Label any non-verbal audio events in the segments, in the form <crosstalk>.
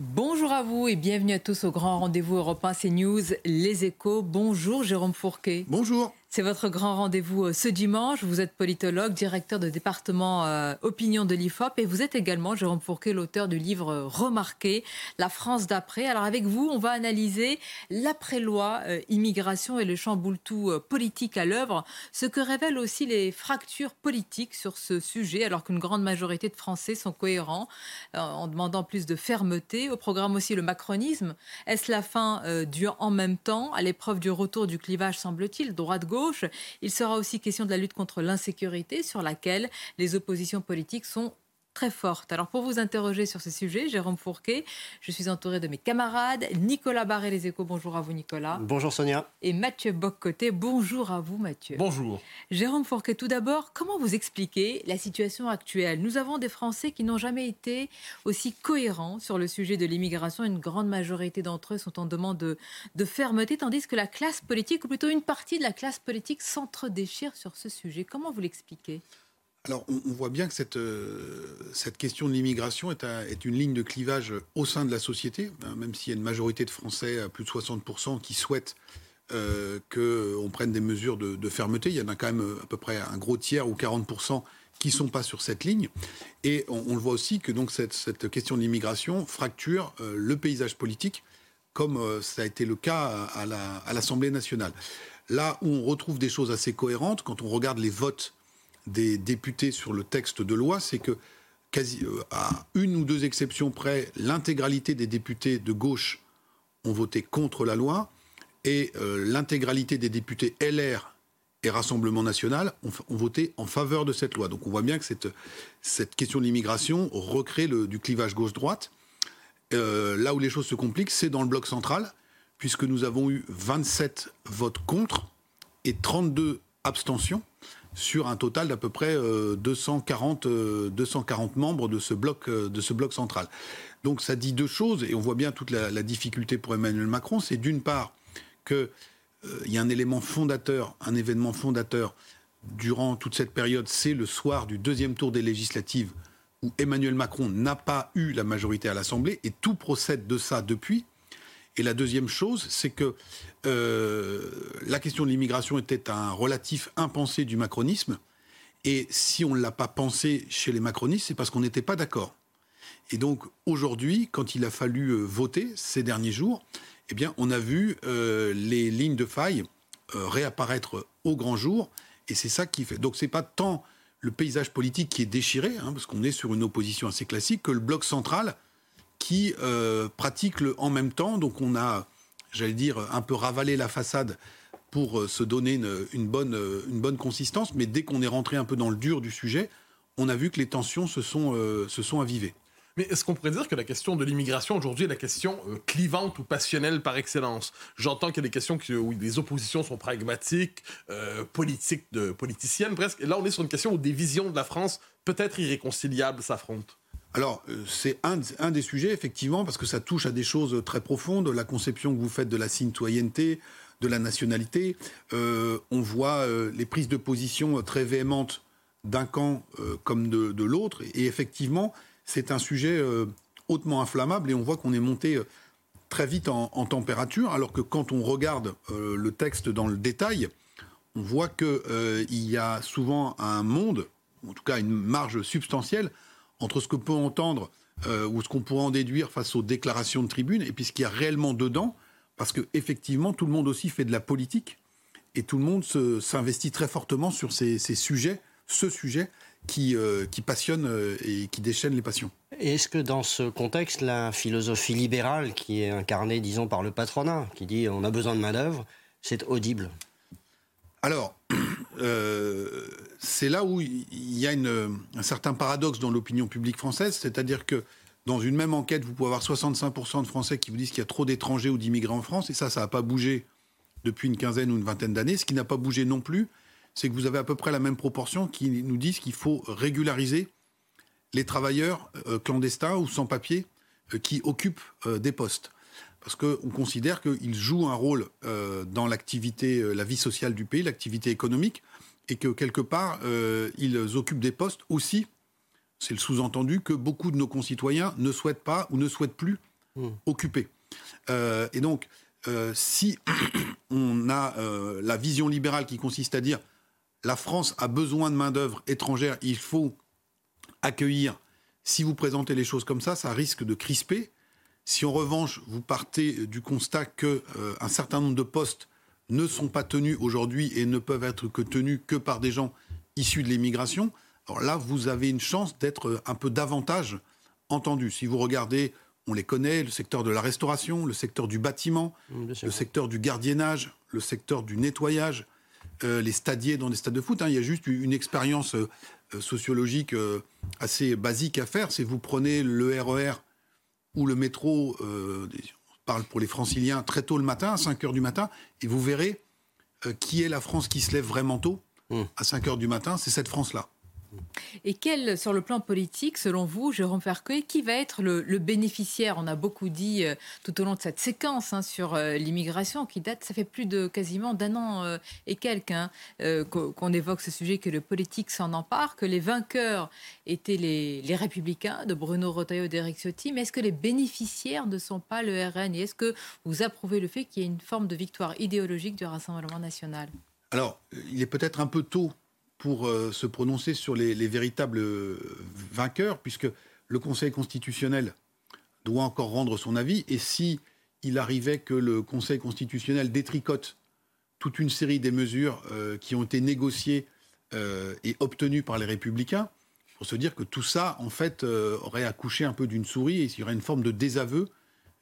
Bonjour à vous et bienvenue à tous au grand rendez-vous européen CNews Les Échos. Bonjour Jérôme Fourquet. Bonjour. C'est votre grand rendez-vous euh, ce dimanche. Vous êtes politologue, directeur de département euh, opinion de l'IFOP et vous êtes également, Jérôme Fourquet, l'auteur du livre euh, remarqué, La France d'après. Alors avec vous, on va analyser l'après-loi immigration et le chamboule-tout politique à l'œuvre, ce que révèlent aussi les fractures politiques sur ce sujet, alors qu'une grande majorité de Français sont cohérents en demandant plus de fermeté. Au programme aussi le macronisme. Est-ce la fin du en même temps, à l'épreuve du retour du clivage, semble-t-il, droite-gauche il sera aussi question de la lutte contre l'insécurité sur laquelle les oppositions politiques sont très forte. Alors pour vous interroger sur ce sujet, Jérôme Fourquet, je suis entouré de mes camarades. Nicolas Barré, les échos, bonjour à vous Nicolas. Bonjour Sonia. Et Mathieu Boccoté, bonjour à vous Mathieu. Bonjour. Jérôme Fourquet, tout d'abord, comment vous expliquez la situation actuelle? Nous avons des Français qui n'ont jamais été aussi cohérents sur le sujet de l'immigration. Une grande majorité d'entre eux sont en demande de, de fermeté, tandis que la classe politique, ou plutôt une partie de la classe politique, s'entre-déchire sur ce sujet. Comment vous l'expliquez? Alors, on, voit bien que cette, euh, question de l'immigration est, une ligne de clivage au sein de la société, hein, même s'il y a une majorité de Français, à plus de 60%, qui souhaitent euh, qu'on prenne des mesures de, fermeté. Il y en a quand même à peu près un gros tiers ou 40% qui ne sont pas sur cette ligne. Et on, le voit aussi que donc cette, question de l'immigration fracture euh, le paysage politique, comme euh, ça a été le cas à l'Assemblée nationale. Là où on retrouve des choses assez cohérentes, quand on regarde les votes des députés sur le texte de loi, c'est que, quasi, euh, à une ou deux exceptions près, l'intégralité des députés de gauche ont voté contre la loi et euh, l'intégralité des députés LR et Rassemblement national ont, voté en faveur de cette loi. Donc on voit bien que cette, question de l'immigration recrée du clivage gauche-droite. Euh, là où les choses se compliquent, c'est dans le bloc central, puisque nous avons eu 27 votes contre et 32 abstentions sur un total d'à peu près 240, euh, 240 euh, membres de ce, bloc, euh, de ce bloc central. Donc ça dit deux choses, et on voit bien toute la, difficulté pour Emmanuel Macron. C'est d'une part qu'il y a un élément fondateur, un événement fondateur durant toute cette période, c'est le soir du deuxième tour des législatives où Emmanuel Macron n'a pas eu la majorité à l'Assemblée, et tout procède de ça depuis. Et la deuxième chose, c'est que la question de l'immigration était un relatif impensé du macronisme. Et si on ne l'a pas pensé chez les macronistes, c'est parce qu'on n'était pas d'accord. Et donc aujourd'hui, quand il a fallu euh, voter ces derniers jours, eh bien, on a vu euh, les lignes de faille réapparaître au grand jour. Et c'est ça qui fait. Donc c'est pas tant le paysage politique qui est déchiré, hein, parce qu'on est sur une opposition assez classique, que le bloc central qui pratique le en même temps. Donc on a j'allais dire, un peu ravaler la façade pour euh, se donner une, bonne, euh, une bonne consistance. Mais dès qu'on est rentré un peu dans le dur du sujet, on a vu que les tensions se sont, euh, se sont avivées. Mais est-ce qu'on pourrait dire que la question de l'immigration aujourd'hui est la question clivante ou passionnelle par excellence? J'entends qu'il y a des questions où les oppositions sont pragmatiques, politiques, de, politiciennes presque. Là, on est sur une question où des visions de la France peut-être irréconciliables s'affrontent. Alors, euh, c'est un, des sujets, effectivement, parce que ça touche à des choses très profondes, la conception que vous faites de la citoyenneté, de la nationalité. Euh, on voit euh, les prises de position très véhémentes d'un camp comme de, l'autre. Et effectivement, c'est un sujet hautement inflammable et on voit qu'on est monté très vite en, température, alors que quand on regarde le texte dans le détail, on voit qu'il y a souvent un monde, en tout cas une marge substantielle, entre ce que peut entendre euh, ou ce qu'on pourrait en déduire face aux déclarations de tribune et puis ce qu'il y a réellement dedans, parce que effectivement tout le monde aussi fait de la politique et tout le monde s'investit très fortement sur ces, sujets, ce sujet qui, euh, qui passionne euh, et qui déchaîne les passions. Est-ce que dans ce contexte, la philosophie libérale qui est incarnée, disons, par le patronat, qui dit on a besoin de main-d'œuvre, c'est audible? Alors, <clears throat> c'est là où il y a un certain paradoxe dans l'opinion publique française, c'est-à-dire que dans une même enquête, vous pouvez avoir 65% de Français qui vous disent qu'il y a trop d'étrangers ou d'immigrants en France, et ça, ça n'a pas bougé depuis une quinzaine ou une vingtaine d'années. Ce qui n'a pas bougé non plus, c'est que vous avez à peu près la même proportion qui nous disent qu'il faut régulariser les travailleurs euh, clandestins ou sans papier euh, qui occupent euh, des postes. Parce qu'on considère qu'ils jouent un rôle dans l'activité, la vie sociale du pays, l'activité économique, et que quelque part, ils occupent des postes aussi, c'est le sous-entendu, que beaucoup de nos concitoyens ne souhaitent pas ou ne souhaitent plus mmh. occuper. et donc, si <coughs> on a la vision libérale qui consiste à dire la France a besoin de main-d'œuvre étrangère, il faut accueillir, si vous présentez les choses comme ça, ça risque de crisper. Si en revanche, vous partez du constat qu'un euh, certain nombre de postes ne sont pas tenus aujourd'hui et ne peuvent être que tenus que par des gens issus de l'immigration, alors là, vous avez une chance d'être un peu davantage entendu. Si vous regardez, on les connaît, le secteur de la restauration, le secteur du bâtiment, le secteur du gardiennage, le secteur du nettoyage, euh, les stadiers dans des stades de foot. Hein. Il y a juste une expérience euh, euh, sociologique euh, assez basique à faire. C'est vous prenez le RER e ou le métro, parle pour les franciliens, très tôt le matin, à 5 heures du matin, et vous verrez qui est la France qui se lève vraiment tôt, mmh. à 5 heures du matin, c'est cette France-là. Et quel, sur le plan politique, selon vous, Jérôme Ferquet, qui va être le, bénéficiaire? On a beaucoup dit euh, tout au long de cette séquence hein, sur euh, l'immigration qui date, ça fait plus de quasiment d'un an euh, et quelques hein, qu'on évoque ce sujet, que le politique s'en empare, que les vainqueurs étaient les, les républicains de Bruno Retailleau et d'Éric Ciotti, mais est-ce que les bénéficiaires ne sont pas le RN Et est-ce que vous approuvez le fait qu'il y ait une forme de victoire idéologique du Rassemblement national? Alors, il est peut-être un peu tôt pour euh, se prononcer sur les, véritables euh, vainqueurs, puisque le Conseil constitutionnel doit encore rendre son avis. Et si il arrivait que le Conseil constitutionnel détricote toute une série des mesures euh, qui ont été négociées et obtenues par les républicains, pour se dire que tout ça, en fait, aurait accouché un peu d'une souris et il y aurait une forme de désaveu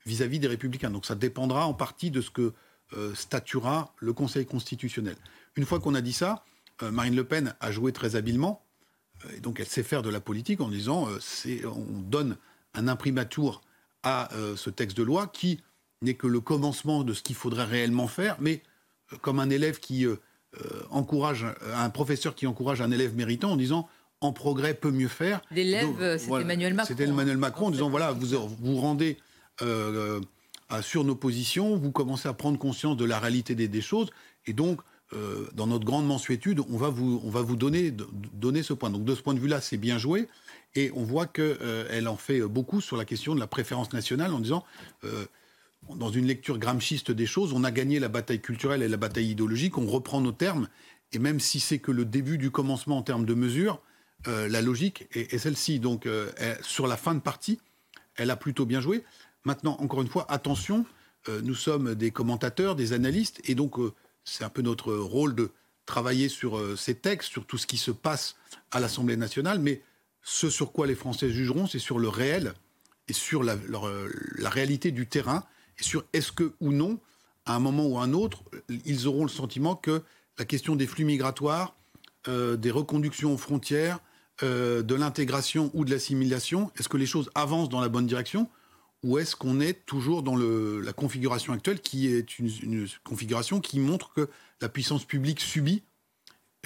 vis-à-vis -vis des républicains. Donc ça dépendra en partie de ce que statuera le Conseil constitutionnel. Une fois qu'on a dit ça, Marine Le Pen a joué très habilement, euh, et donc elle sait faire de la politique en disant euh, on donne un imprimatur à ce texte de loi qui n'est que le commencement de ce qu'il faudrait réellement faire, mais comme un élève qui encourage, un professeur qui encourage un élève méritant en disant en progrès peut mieux faire. L'élève, c'était Emmanuel Macron. C'était Emmanuel Macron en disant voilà, vous vous rendez sur nos positions, vous commencez à prendre conscience de la réalité des, des choses, et donc euh, dans notre grande mensuétude, on va vous, on va vous donner, donner ce point. Donc de ce point de vue-là, c'est bien joué. Et on voit qu'elle euh, en fait beaucoup sur la question de la préférence nationale en disant, euh, dans une lecture gramschiste des choses, on a gagné la bataille culturelle et la bataille idéologique, on reprend nos termes. Et même si c'est que le début du commencement en termes de mesures, la logique est celle-ci. Donc sur la fin de partie, elle a plutôt bien joué. Maintenant, encore une fois, attention, nous sommes des commentateurs, des analystes, et donc c'est un peu notre rôle de travailler sur euh, ces textes, sur tout ce qui se passe à l'Assemblée nationale, mais ce sur quoi les Français jugeront, c'est sur le réel et sur la, euh, réalité du terrain, et sur est-ce que ou non, à un moment ou à un autre, ils auront le sentiment que la question des flux migratoires, euh, des reconductions aux frontières, de l'intégration ou de l'assimilation, est-ce que les choses avancent dans la bonne direction ou est-ce qu'on est toujours dans la configuration actuelle qui est une, configuration qui montre que la puissance publique subit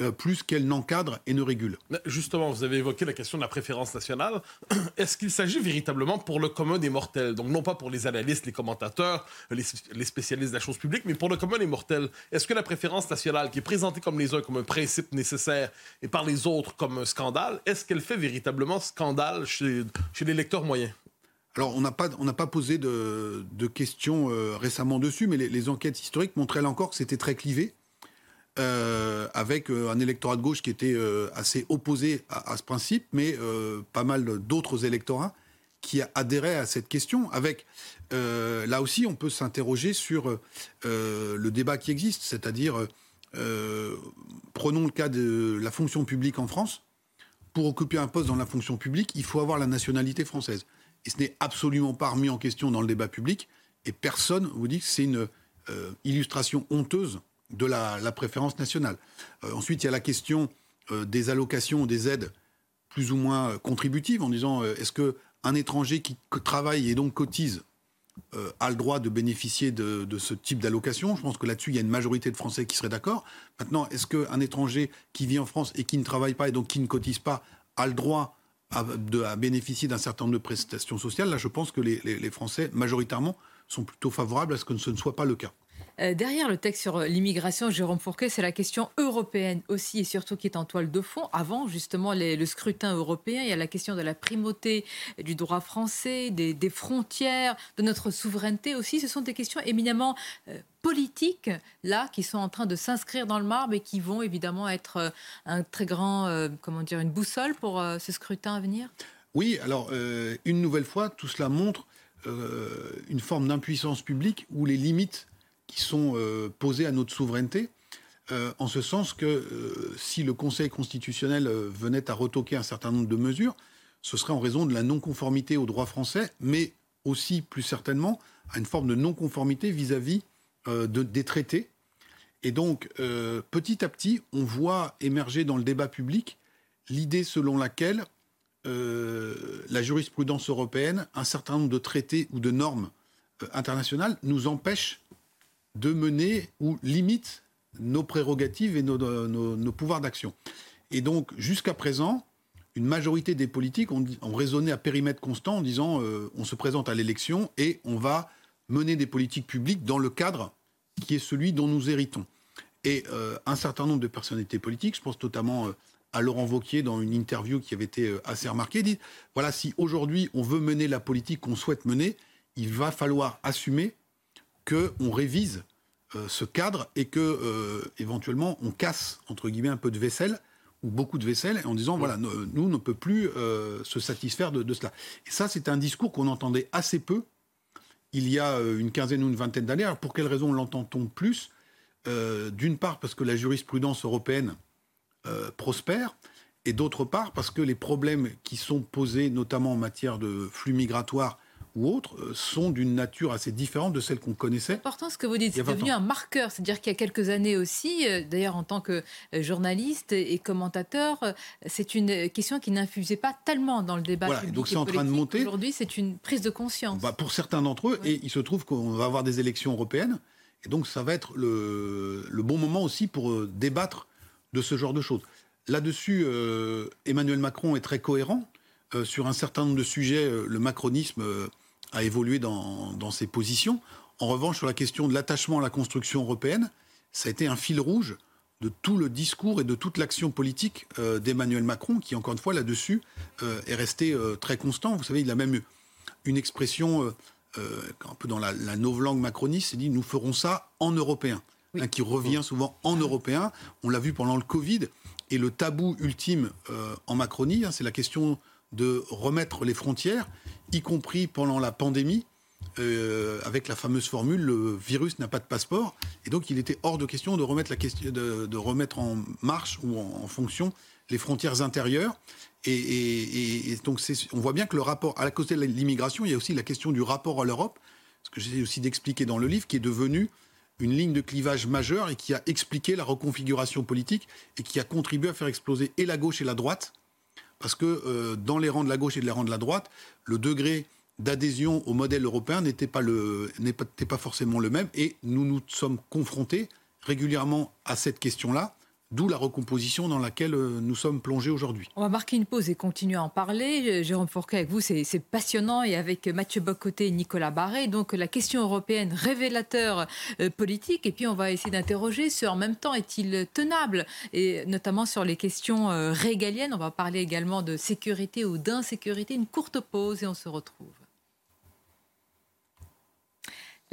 euh, plus qu'elle n'encadre et ne régule? Justement, vous avez évoqué la question de la préférence nationale. <clears throat> Est-ce qu'il s'agit véritablement pour le commun des mortels? Donc non pas pour les analystes, les commentateurs, les, spécialistes de la chose publique, mais pour le commun des mortels. Est-ce que la préférence nationale, qui est présentée comme les uns comme un principe nécessaire et par les autres comme un scandale, est-ce qu'elle fait véritablement scandale chez, chez les lecteurs moyens? Alors, on n'a pas, posé de, questions euh, récemment dessus, mais les, enquêtes historiques montraient là encore que c'était très clivé, euh, avec euh, un électorat de gauche qui était assez opposé à, ce principe, mais pas mal d'autres électorats qui adhéraient à cette question. Avec là aussi, on peut s'interroger sur le débat qui existe, c'est-à-dire prenons le cas de la fonction publique en France. Pour occuper un poste dans la fonction publique, il faut avoir la nationalité française et ce n'est absolument pas remis en question dans le débat public, et personne vous dit que c'est une euh, illustration honteuse de la, préférence nationale. Euh, ensuite, il y a la question des allocations, des aides plus ou moins contributives, en disant est-ce que un étranger qui travaille et donc cotise euh, a le droit de bénéficier de, ce type d'allocation? Je pense que là-dessus, il y a une majorité de Français qui seraient d'accord. Maintenant, est-ce qu'un étranger qui vit en France et qui ne travaille pas et donc qui ne cotise pas a le droit à, bénéficier d'un certain nombre de prestations sociales Là, je pense que les Français, majoritairement, sont plutôt favorables à ce que ce ne soit pas le cas. Euh, derrière le texte sur euh, l'immigration, Jérôme Fourquet, c'est la question européenne aussi et surtout qui est en toile de fond. Avant justement le scrutin européen, il y a la question de la primauté du droit français, des, frontières, de notre souveraineté aussi. Ce sont des questions éminemment euh, politiques là qui sont en train de s'inscrire dans le marbre et qui vont évidemment être un très grand, comment dire, une boussole pour ce scrutin à venir? Oui, alors une nouvelle fois, tout cela montre une forme d'impuissance publique où les limites qui sont euh, posées à notre souveraineté, euh, en ce sens que euh, si le Conseil constitutionnel venait à retoquer un certain nombre de mesures, ce serait en raison de la non-conformité au droit français, mais aussi, plus certainement, à une forme de non-conformité vis-à-vis des traités. Et donc, petit à petit, on voit émerger dans le débat public l'idée selon laquelle la jurisprudence européenne, un certain nombre de traités ou de normes internationales nous empêchent de mener ou limite nos prérogatives et nos, pouvoirs d'action. Et donc, jusqu'à présent, une majorité des politiques ont, raisonné à périmètre constant en disant euh, on se présente à l'élection et on va mener des politiques publiques dans le cadre qui est celui dont nous héritons. Et euh, un certain nombre de personnalités politiques, je pense notamment euh, à Laurent Vauquier dans une interview qui avait été assez remarquée, dit voilà, si aujourd'hui on veut mener la politique qu'on souhaite mener, il va falloir assumer qu'on révise euh, ce cadre et que euh, éventuellement on casse entre guillemets un peu de vaisselle ou beaucoup de vaisselle en disant voilà nous ne peut plus euh, se satisfaire de, cela. Et ça c'est un discours qu'on entendait assez peu il y a une quinzaine ou une vingtaine d'années. Alors pour quelle raison l'entend-on plus? D'une part parce que la jurisprudence européenne prospère et d'autre part parce que les problèmes qui sont posés notamment en matière de flux migratoires ou autres euh, sont d'une nature assez différente de celle qu'on connaissait. C'est important ce que vous dites, c'est devenu un marqueur. C'est-à-dire qu'il y a quelques années aussi, euh, d'ailleurs en tant que euh, journaliste et commentateur, c'est une question qui n'infusait pas tellement dans le débat voilà, public donc c'est en train de monter. Aujourd'hui, c'est une prise de conscience. Bah pour certains d'entre eux, et il se trouve qu'on va avoir des élections européennes, et donc ça va être le, le bon moment aussi pour débattre de ce genre de choses. Là-dessus, Emmanuel Macron est très cohérent. sur un certain nombre de sujets, le macronisme a évolué dans, ses positions. En revanche, sur la question de l'attachement à la construction européenne, ça a été un fil rouge de tout le discours et de toute l'action politique euh, d'Emmanuel Macron, qui, encore une fois, là-dessus, euh, est resté euh, très constant. Vous savez, il a même eu une expression un peu dans la, la novlangue macroniste, il dit « nous ferons ça en européen hein, qui revient souvent en européen. On l'a vu pendant le Covid. Et le tabou ultime en Macronie, hein, c'est la question de remettre les frontières, y compris pendant la pandémie, euh, avec la fameuse formule le virus n'a pas de passeport. Et donc il était hors de question de remettre, la question, de, remettre en marche ou en, fonction les frontières intérieures. Et, donc on voit bien que le rapport, à la côté de l'immigration, il y a aussi la question du rapport à l'Europe, ce que j'essaie aussi d'expliquer dans le livre, qui est devenu une ligne de clivage majeure et qui a expliqué la reconfiguration politique et qui a contribué à faire exploser et la gauche et la droite parce que euh, dans les rangs de la gauche et les rangs de la droite, le degré d'adhésion au modèle européen n'était pas, pas forcément le même, et nous nous sommes confrontés régulièrement à cette question-là, D'où la recomposition dans laquelle euh, nous sommes plongés aujourd'hui. On va marquer une pause et continuer à en parler. Euh, Jérôme Fourquet, avec vous, c'est passionnant. Et avec Mathieu Bocoté et Nicolas Barré, donc la question européenne, révélateur euh, politique. Et puis on va essayer d'interroger ce en même temps est-il tenable? Et notamment sur les questions régaliennes. On va parler également de sécurité ou d'insécurité. Une courte pause et on se retrouve.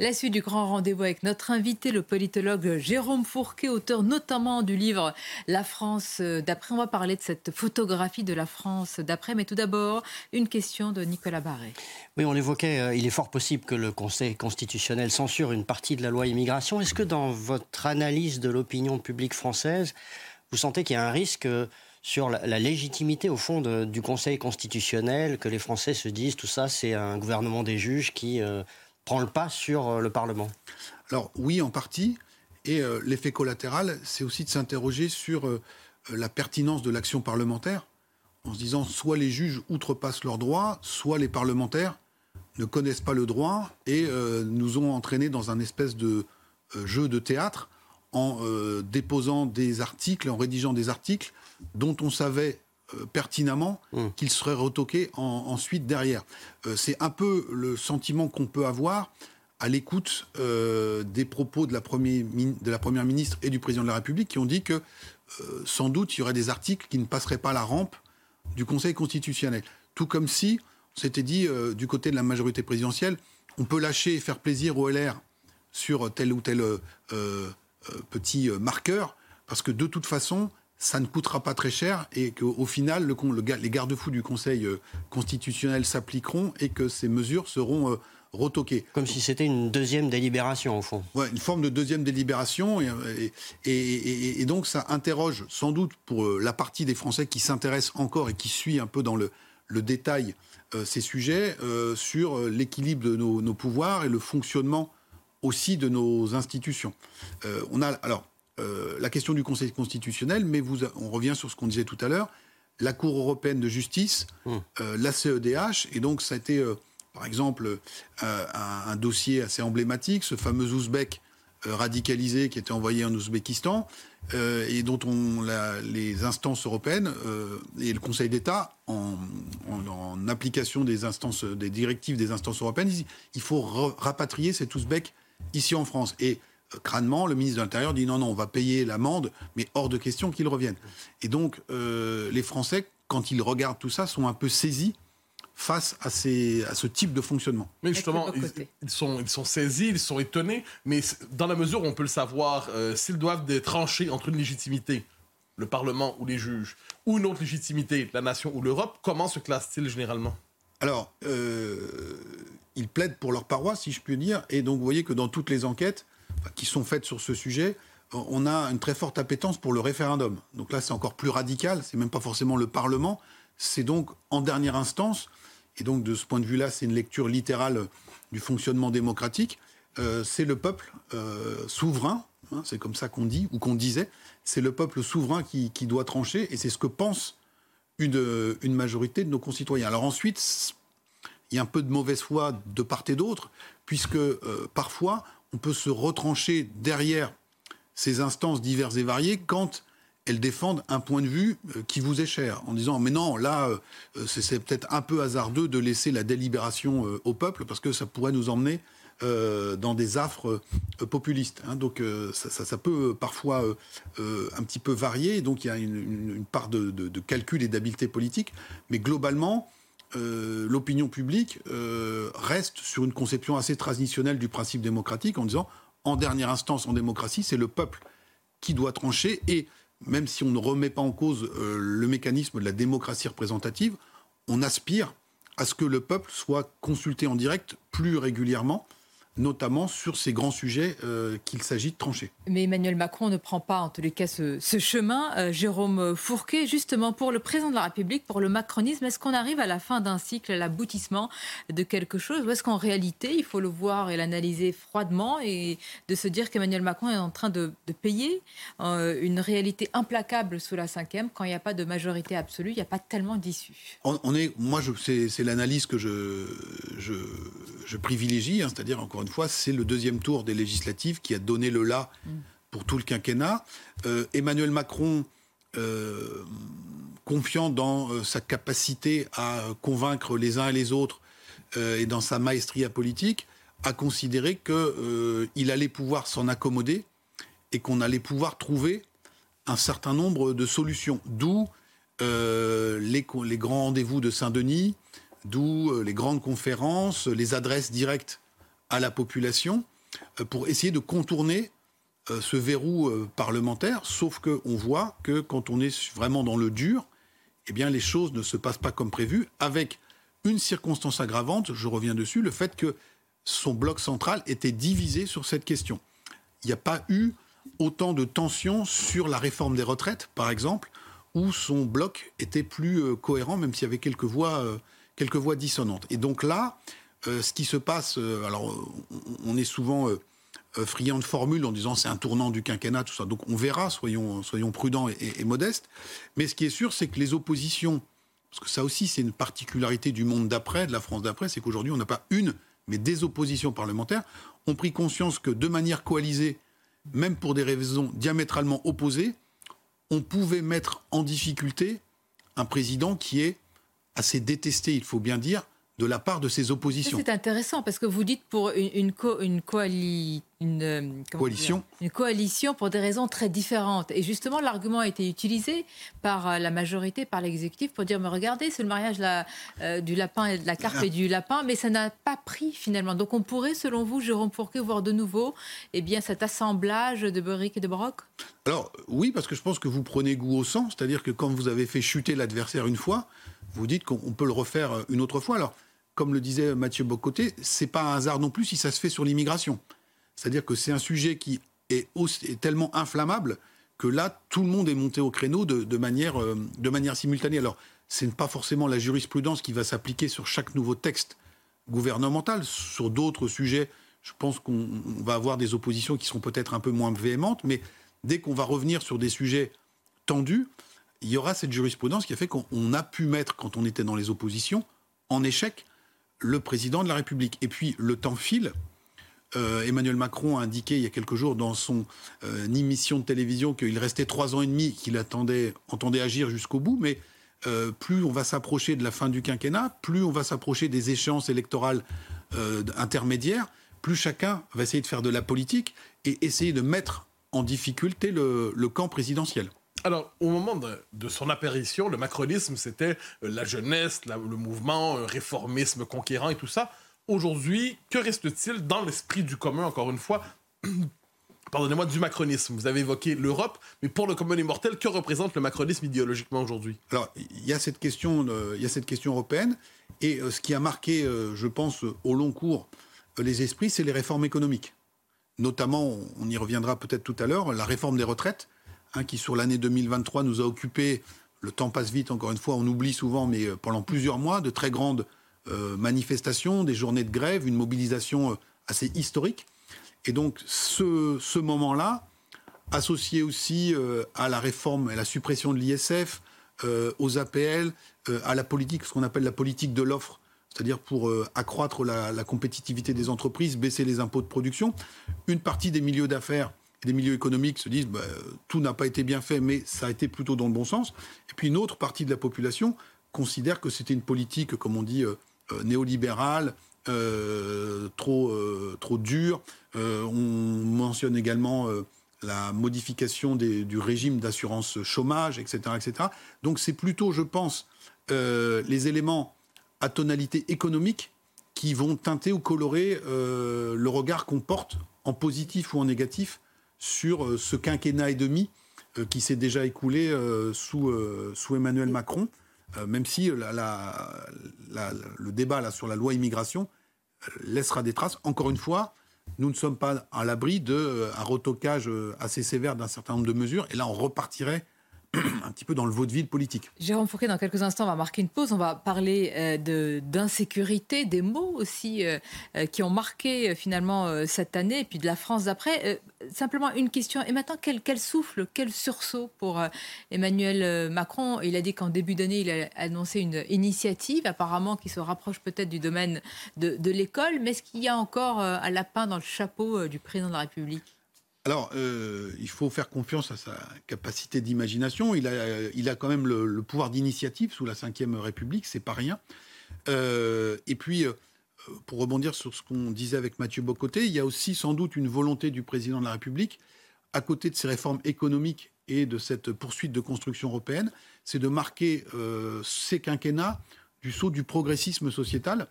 La suite du grand rendez-vous avec notre invité, le politologue Jérôme Fourquet, auteur notamment du livre La France d'après. On va parler de cette photographie de la France d'après, mais tout d'abord, une question de Nicolas Barré. Oui, on l'évoquait, euh, il est fort possible que le Conseil constitutionnel censure une partie de la loi immigration. Est-ce que dans votre analyse de l'opinion publique française, vous sentez qu'il y a un risque euh, sur la, légitimité au fond du Conseil constitutionnel, que les Français se disent tout ça, c'est un gouvernement des juges qui euh, prend le pas sur euh, le Parlement Alors oui, en partie. Et euh, l'effet collatéral, c'est aussi de s'interroger sur la pertinence de l'action parlementaire, en se disant soit les juges outrepassent leurs droits, soit les parlementaires ne connaissent pas le droit et nous ont entraînés dans un espèce de jeu de théâtre en déposant des articles, en rédigeant des articles dont on savait euh, pertinemment mmh. qu'il serait retoqué ensuite derrière. Euh, c'est un peu le sentiment qu'on peut avoir à l'écoute euh, des propos de la, de la, Première ministre et du Président de la République qui ont dit que sans doute il y aurait des articles qui ne passeraient pas la rampe du Conseil constitutionnel. Tout comme si on s'était dit du côté de la majorité présidentielle, on peut lâcher et faire plaisir au LR sur tel ou tel petit marqueur, parce que de toute façon, ça ne coûtera pas très cher et qu'au final, le, les garde-fous du Conseil euh, constitutionnel s'appliqueront et que ces mesures seront euh, retoquées. Comme si c'était une deuxième délibération, au fond. Oui, une forme de deuxième délibération. Et, et, donc, ça interroge sans doute pour euh, la partie des Français qui s'intéressent encore et qui suit un peu dans le, le détail ces sujets sur l'équilibre de nos, nos, pouvoirs et le fonctionnement aussi de nos institutions. on a alors euh, la question du Conseil constitutionnel, mais vous, on revient sur ce qu'on disait tout à l'heure, la Cour européenne de justice, mmh. euh, la CEDH, et donc ça a été, euh, par exemple, un, dossier assez emblématique, ce fameux Ouzbek radicalisé qui était envoyé en Ouzbékistan, et dont on, les instances européennes et le Conseil d'État, en, application des instances, des directives des instances européennes, il faut rapatrier cet Ouzbek ici en France. Et crânement, le ministre de l'Intérieur dit non, non, on va payer l'amende, mais hors de question qu'il revienne. Et donc, euh, les Français, quand ils regardent tout ça, sont un peu saisis face à, ces, à ce type de fonctionnement. Mais justement, ils, sont, ils sont saisis, ils sont étonnés, mais dans la mesure où on peut le savoir, euh, s'ils doivent trancher entre une légitimité, le Parlement ou les juges, ou une autre légitimité, la nation ou l'Europe, comment se classent-ils généralement? Alors, euh, ils plaident pour leur paroisse, si je puis dire, et donc vous voyez que dans toutes les enquêtes, qui sont faites sur ce sujet, on a une très forte appétence pour le référendum. Donc là, c'est encore plus radical. C'est même pas forcément le Parlement. C'est donc en dernière instance. Et donc de ce point de vue-là, c'est une lecture littérale du fonctionnement démocratique. Euh, c'est le peuple euh, souverain, hein, c'est comme ça qu'on dit ou qu'on disait. C'est le peuple souverain qui, doit trancher, et c'est ce que pense une, majorité de nos concitoyens. Alors ensuite, il y a un peu de mauvaise foi de part et d'autre, puisque euh, parfois on peut se retrancher derrière ces instances diverses et variées quand elles défendent un point de vue euh, qui vous est cher, en disant mais non, là, euh, c'est peut-être un peu hasardeux de laisser la délibération euh, au peuple parce que ça pourrait nous emmener dans des affres populistes. Hein. Donc ça, peut parfois un petit peu varier, donc il y a une, part de, calcul et d'habileté politique, mais globalement, euh, l'opinion publique euh, reste sur une conception assez traditionnelle du principe démocratique en disant, en dernière instance, en démocratie, c'est le peuple qui doit trancher. Et même si on ne remet pas en cause euh, le mécanisme de la démocratie représentative, on aspire à ce que le peuple soit consulté en direct plus régulièrement notamment sur ces grands sujets euh, qu'il s'agit de trancher. Mais Emmanuel Macron ne prend pas, en tous les cas, ce, chemin. Euh, Jérôme Fourquet, justement, pour le président de la République, pour le macronisme, est-ce qu'on arrive à la fin d'un cycle, à l'aboutissement de quelque chose Ou est-ce qu'en réalité, il faut le voir et l'analyser froidement et de se dire qu'Emmanuel Macron est en train de, payer euh, une réalité implacable sous la cinquième quand il n'y a pas de majorité absolue, il n'y a pas tellement d'issue? On, est, Moi, c'est l'analyse que je, je, privilégie, hein, c'est-à-dire, encore une fois, c'est le deuxième tour des législatives qui a donné le là pour tout le quinquennat. Euh, Emmanuel Macron, euh, confiant dans euh, sa capacité à convaincre les uns et les autres et dans sa maestria politique, a considéré qu'il allait pouvoir s'en accommoder et qu'on allait pouvoir trouver un certain nombre de solutions. D'où les, les, grands rendez-vous de Saint-Denis, d'où les grandes conférences, les adresses directes à la population euh, pour essayer de contourner euh, ce verrou euh, parlementaire, sauf qu'on voit que quand on est vraiment dans le dur, eh bien les choses ne se passent pas comme prévu, avec une circonstance aggravante, je reviens dessus, le fait que son bloc central était divisé sur cette question. Il n'y a pas eu autant de tensions sur la réforme des retraites, par exemple, où son bloc était plus cohérent, même s'il y avait quelques voix, quelques voix dissonantes. Et donc là, ce qui se passe, euh, alors on est souvent friand de formules en disant c'est un tournant du quinquennat, tout ça. Donc on verra, soyons, soyons prudents et, modestes. Mais ce qui est sûr, c'est que les oppositions, parce que ça aussi c'est une particularité du monde d'après, de la France d'après, c'est qu'aujourd'hui on n'a pas une, mais des oppositions parlementaires, ont pris conscience que de manière coalisée, même pour des raisons diamétralement opposées, on pouvait mettre en difficulté un président qui est assez détesté, il faut bien dire, de la part de ses oppositions. C'est intéressant parce que vous dites pour une, une, une, une euh, coalition. une coalition pour des raisons très différentes. Et justement, l'argument a été utilisé par euh, la majorité, par l'exécutif, pour dire mais regardez, c'est le mariage la, euh, du lapin et de la carpe et du lapin, mais ça n'a pas pris finalement. Donc on pourrait, selon vous, Jérôme Fourquet, voir de nouveau eh bien, cet assemblage de briques et de broc Alors oui, parce que je pense que vous prenez goût au sang, c'est-à-dire que quand vous avez fait chuter l'adversaire une fois, vous dites qu'on peut le refaire une autre fois. Alors comme le disait Mathieu Bocoté, c'est pas un hasard non plus si ça se fait sur l'immigration. C'est-à-dire que c'est un sujet qui est, tellement inflammable que là, tout le monde est monté au créneau de, manière, euh, de manière simultanée. Alors, ce n'est pas forcément la jurisprudence qui va s'appliquer sur chaque nouveau texte gouvernemental. Sur d'autres sujets, je pense qu'on va avoir des oppositions qui seront peut-être un peu moins véhémentes, mais dès qu'on va revenir sur des sujets tendus, il y aura cette jurisprudence qui a fait qu'on a pu mettre, quand on était dans les oppositions, en échec le président de la République. Et puis le temps file. Euh, Emmanuel Macron a indiqué il y a quelques jours dans son euh, émission de télévision qu'il restait trois ans et demi, qu'il attendait, entendait agir jusqu'au bout, mais euh, plus on va s'approcher de la fin du quinquennat, plus on va s'approcher des échéances électorales intermédiaires, plus chacun va essayer de faire de la politique et essayer de mettre en difficulté le camp présidentiel. Alors, au moment de, son apparition, le macronisme, c'était euh, la jeunesse, le mouvement, un réformisme conquérant et tout ça. Aujourd'hui, que reste-t-il dans l'esprit du commun, encore une fois? <clears throat> Pardonnez-moi, du macronisme. Vous avez évoqué l'Europe, mais pour le commun immortel, que représente le macronisme idéologiquement aujourd'hui? Alors, il y, a cette question, euh, y a cette question européenne, et euh, ce qui a marqué, je pense, au long cours, les esprits, c'est les réformes économiques. Notamment, on y reviendra peut-être tout à l'heure, la réforme des retraites, Hein, qui sur l'année 2023 nous a occupé, le temps passe vite encore une fois, on oublie souvent, mais euh, pendant plusieurs mois, de très grandes euh, manifestations, des journées de grève, une mobilisation euh, assez historique. Et donc ce, moment-là, associé aussi à la réforme et la suppression de l'ISF, aux APL, à la politique, ce qu'on appelle la politique de l'offre, c'est-à-dire pour accroître la, compétitivité des entreprises, baisser les impôts de production. Une partie des milieux d'affaires des milieux économiques se disent bah, tout n'a pas été bien fait, mais ça a été plutôt dans le bon sens. Et puis une autre partie de la population considère que c'était une politique, comme on dit, euh, euh, néolibérale, euh, trop, trop dure. on mentionne également la modification du régime d'assurance chômage, etc., etc. Donc c'est plutôt, je pense, les éléments à tonalité économique qui vont teinter ou colorer le regard qu'on porte en positif ou en négatif sur euh, ce quinquennat et demi euh, qui s'est déjà écoulé euh, sous, sous Emmanuel Macron, même si le débat là, sur la loi immigration laissera des traces. Encore une fois, nous ne sommes pas à l'abri d'un retocage assez sévère d'un certain nombre de mesures, et là on repartirait <clears throat> un petit peu dans le vaudeville politique. Jérôme Fouquet, dans quelques instants, on va marquer une pause. On va parler euh, d'insécurité, des mots aussi euh, euh, qui ont marqué finalement cette année, et puis de la France d'après. simplement une question. Et maintenant, quel, quel souffle, quel sursaut pour Emmanuel Macron? Il a dit qu'en début d'année, il a annoncé une initiative, apparemment qui se rapproche peut-être du domaine de, de l'école. Mais est-ce qu'il y a encore un lapin dans le chapeau du président de la République? Alors, euh, il faut faire confiance à sa capacité d'imagination. Il a, il a quand même le, pouvoir d'initiative sous la Ve République, c'est pas rien. Euh, et puis, euh, pour rebondir sur ce qu'on disait avec Mathieu Bocoté, il y a aussi sans doute une volonté du président de la République, à côté de ces réformes économiques et de cette poursuite de construction européenne, c'est de marquer ces quinquennats du saut du progressisme sociétal.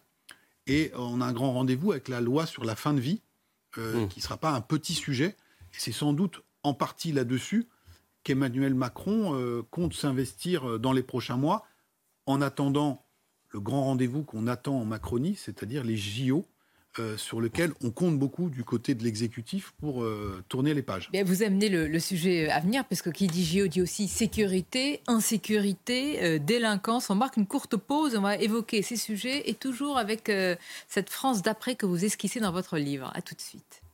Et on a un grand rendez-vous avec la loi sur la fin de vie, mmh. qui ne sera pas un petit sujet c'est sans doute en partie là-dessus qu'Emmanuel Macron euh, compte s'investir euh, dans les prochains mois, en attendant le grand rendez-vous qu'on attend en Macronie, c'est-à-dire les JO, euh, sur lequel on compte beaucoup du côté de l'exécutif pour tourner les pages. vous amenez le, sujet à venir, parce que qui dit JO dit aussi sécurité, insécurité, délinquance. On marque une courte pause, on va évoquer ces sujets, et toujours avec cette France d'après que vous esquissez dans votre livre. À tout de suite.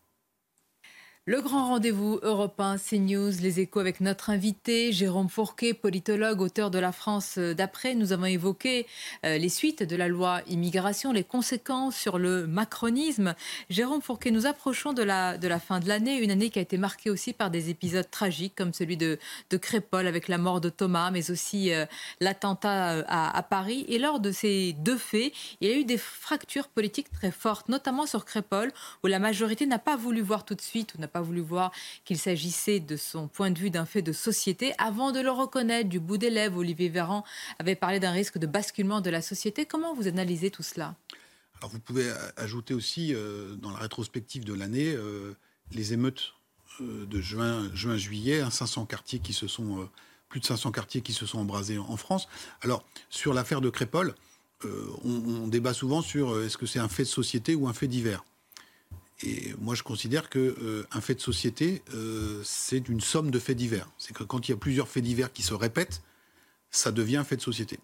Le grand rendez-vous européen, CNews, les échos avec notre invité, Jérôme Fourquet, politologue, auteur de La France d'après. Nous avons évoqué euh, les suites de la loi immigration, les conséquences sur le macronisme. Jérôme Fourquet, nous approchons de la, fin de l'année, une année qui a été marquée aussi par des épisodes tragiques comme celui de, de Crépol avec la mort de Thomas, mais aussi euh, l'attentat euh, à, Paris. Et lors de ces deux faits, il y a eu des fractures politiques très fortes, notamment sur Crépol, où la majorité n'a pas voulu voir tout de suite, n'a pas voulu voir qu'il s'agissait de son point de vue d'un fait de société avant de le reconnaître du bout des lèvres. Olivier Véran avait parlé d'un risque de basculement de la société. Comment vous analysez tout cela? Alors vous pouvez ajouter aussi euh, dans la rétrospective de l'année euh, les émeutes euh, de juin, juin juillet, hein, 500 quartiers qui se sont plus de 500 quartiers qui se sont embrasés en France. Alors sur l'affaire de Crépol, euh, on, débat souvent sur est-ce que c'est un fait de société ou un fait divers? Et moi, je considère que euh, un fait de société, euh, c'est une somme de faits divers. C'est que quand il y a plusieurs faits divers qui se répètent, ça devient un fait de société.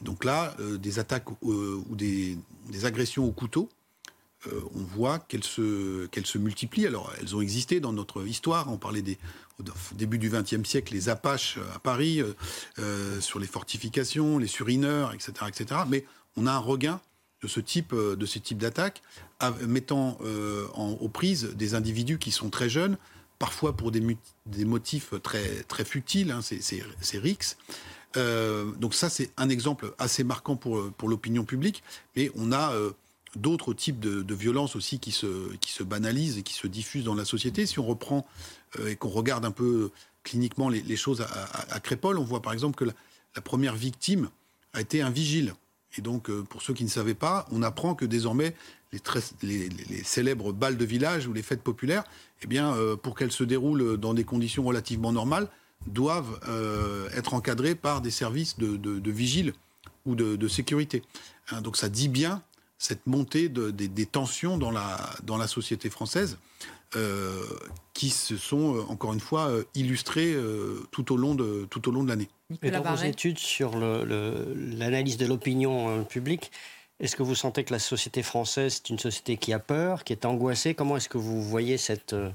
Et donc là, euh, des attaques euh, ou des, agressions au couteau, on voit qu'elles se, multiplient. Alors, elles ont existé dans notre histoire. On parlait des, au début du XXe siècle, les Apaches à Paris, sur les fortifications, les surineurs, etc., etc. Mais on a un regain de ce type, euh, de d'attaques, mettant euh, aux prises des individus qui sont très jeunes, parfois pour des, motifs très, très futiles, hein, c'est rix. Euh, donc ça, c'est un exemple assez marquant pour, pour l'opinion publique, mais on a d'autres types de, de violences aussi qui se, qui se banalisent et qui se diffusent dans la société. Si on reprend et qu'on regarde un peu cliniquement les, choses à, à, à, Crépol, on voit par exemple que la première victime a été un vigile. Et donc, euh, pour ceux qui ne savaient pas, on apprend que désormais, les, célèbres balles de village ou les fêtes populaires, eh euh, pour qu'elles se déroulent dans des conditions relativement normales, doivent euh, être encadrées par des services de, vigiles ou de, sécurité. Hein, donc, ça dit bien cette montée de, des, tensions dans la société française. Euh, qui se sont, encore une fois, illustrées euh, tout au long de, tout au long de l'année. Et dans vos études sur l'analyse de l'opinion euh, publique, est-ce que vous sentez que la société française est une société qui a peur, qui est angoissée? Comment est-ce que vous voyez cette euh,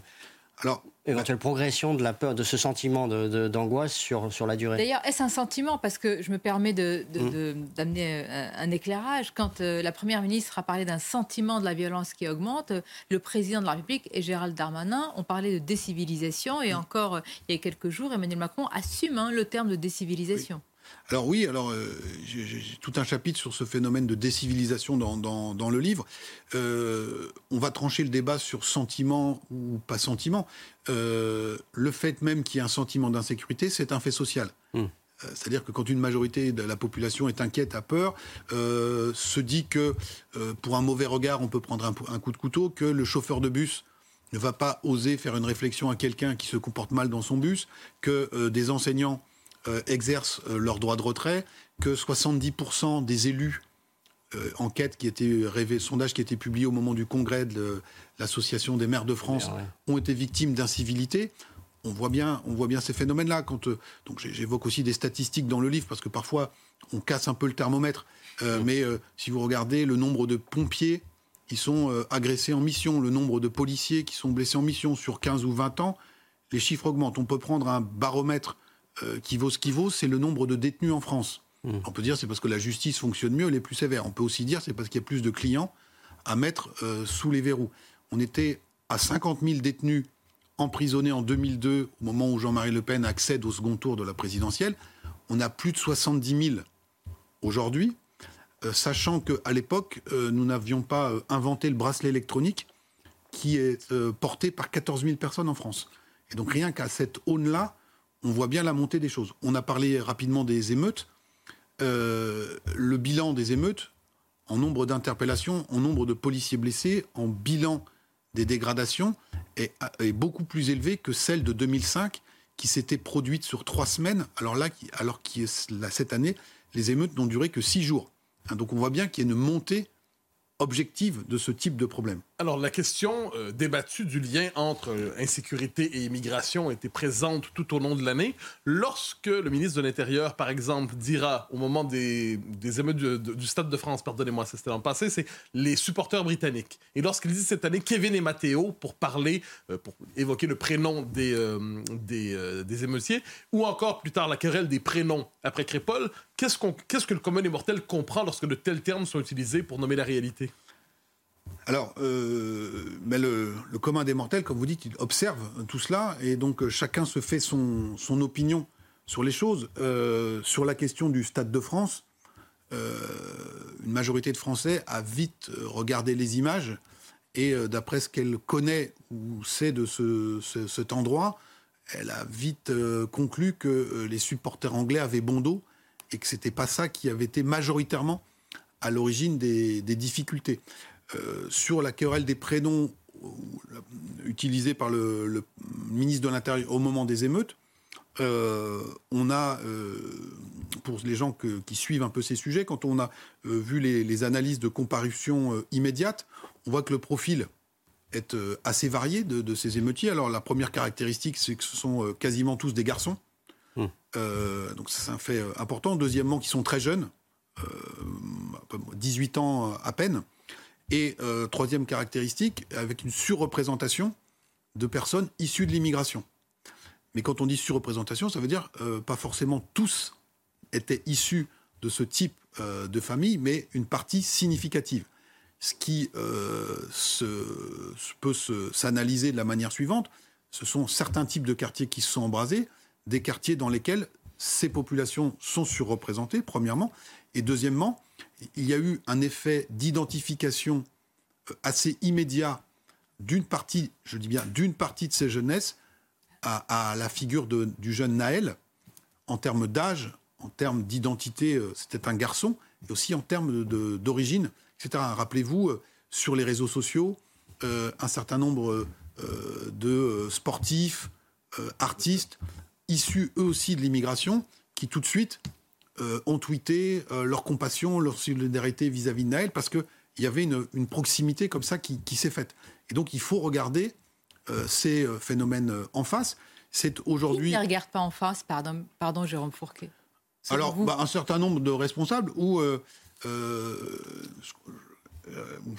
Alors, éventuelle progression de la peur, de ce sentiment d'angoisse sur, sur la durée D'ailleurs, est-ce un sentiment Parce que je me permets d'amener de, de, mmh. un, un, éclairage. Quand euh, la Première ministre a parlé d'un sentiment de la violence qui augmente, le président de la République et Gérald Darmanin ont parlé de décivilisation. Et mmh. encore, euh, il y a quelques jours, Emmanuel Macron assume hein, le terme de décivilisation. Oui. Alors oui, alors euh, j'ai tout un chapitre sur ce phénomène de décivilisation dans, dans, dans le livre. Euh, on va trancher le débat sur sentiment ou pas sentiment. Euh, le fait même qu'il y ait un sentiment d'insécurité, c'est un fait social. Mmh. C'est-à-dire que quand une majorité de la population est inquiète, a peur, se dit que pour un mauvais regard, on peut prendre un, un, coup de couteau, que le chauffeur de bus ne va pas oser faire une réflexion à quelqu'un qui se comporte mal dans son bus, que des enseignants exercent euh, leur droit de retrait, que 70% des élus, euh, enquête qui était rêvé, sondage qui été publié au moment du congrès de l'association des maires de France, ouais. ont été victimes d'incivilité. On voit bien, on voit bien ces phénomènes-là. Quand euh, donc j'évoque aussi des statistiques dans le livre parce que parfois on casse un peu le thermomètre. Euh, mmh. Mais euh, si vous regardez le nombre de pompiers qui sont euh, agressés en mission, le nombre de policiers qui sont blessés en mission sur 15 ou 20 ans, les chiffres augmentent. On peut prendre un baromètre euh, qui vaut ce qui vaut, c'est le nombre de détenus en France. Mmh. On peut dire c'est parce que la justice fonctionne mieux, elle est plus sévère. On peut aussi dire c'est parce qu'il y a plus de clients à mettre euh, sous les verrous. On était à 50 000 détenus emprisonnés en 2002, au moment où Jean-Marie Le Pen accède au second tour de la présidentielle. On a plus de 70 000 aujourd'hui, euh, sachant qu'à l'époque, euh, nous n'avions pas inventé le bracelet électronique qui est porté par 14 000 personnes en France. Et donc rien qu'à cette aune-là, on voit bien la montée des choses. On a parlé rapidement des émeutes. Euh, le bilan des émeutes, en nombre d'interpellations, en nombre de policiers blessés, en bilan des dégradations, est, beaucoup plus élevé que celle de 2005, qui s'était produite sur trois semaines, alors là, alors là, cette année, les émeutes n'ont duré que six jours. Hein, donc on voit bien qu'il y a une montée objective de ce type de problème. Alors, la question euh, débattue du lien entre euh, insécurité et immigration était présente tout au long de l'année. Lorsque le ministre de l'Intérieur, par exemple, dira au moment des, émeutes du, Stade de France, pardonnez-moi, c'était l'an passé, c'est les supporters britanniques. Et lorsqu'il dit cette année Kevin et Matteo pour parler, euh, pour évoquer le prénom des, des, émeutiers, ou encore plus tard la querelle des prénoms après Crépole, qu'est-ce, qu'on, qu'est-ce que le commun des comprend lorsque de tels termes sont utilisés pour nommer la réalité? Alors, euh, mais le, commun des mortels, comme vous dites, il observe tout cela et donc euh, chacun se fait son, opinion sur les choses. Euh, sur la question du Stade de France, une majorité de Français a vite regardé les images et d'après ce qu'elle connaît ou sait de cet endroit, elle a vite conclu que les supporters anglais avaient bon dos et que c'était pas ça qui avait été majoritairement à l'origine des difficultés. Euh, sur la querelle des prénoms utilisés par le, ministre de l'Intérieur au moment des émeutes, euh, on a, euh, pour les gens qui suivent un peu ces sujets, quand on a vu les, analyses de comparution immédiate, on voit que le profil est assez varié de, ces émeutiers. Alors la première caractéristique, c'est que ce sont quasiment tous des garçons. Mmh. donc c'est un fait important. Deuxièmement, qu'ils sont très jeunes, 18 ans à peine. Et euh, troisième caractéristique, avec une surreprésentation de personnes issues de l'immigration. Mais quand on dit surreprésentation, ça veut dire euh, pas forcément tous étaient issus de ce type euh, de famille, mais une partie significative. Ce qui peut s'analyser de la manière suivante, ce sont certains types de quartiers qui se sont embrasés, des quartiers dans lesquels ces populations sont surreprésentées, premièrement, et deuxièmement, il y a eu un effet d'identification euh, assez immédiat d'une partie, je dis bien d'une partie de ces jeunesses à, la figure du jeune Naël, en termes d'âge, en termes d'identité, euh, c'était un garçon, et aussi en termes d'origine, etc. Rappelez-vous, euh, sur les réseaux sociaux, un certain nombre de sportifs, artistes, issus eux aussi de l'immigration, qui tout de suite euh, ont tweeté euh, leur compassion, leur solidarité vis-à-vis de Naël, parce qu'il y avait une, proximité comme ça qui, s'est faite. Et donc il faut regarder euh, ces phénomènes en face. C'est aujourd'hui. Qui ne regarde pas en face, pardon, pardon Jérôme Fourquet? Alors, bah, un certain nombre de responsables où. vous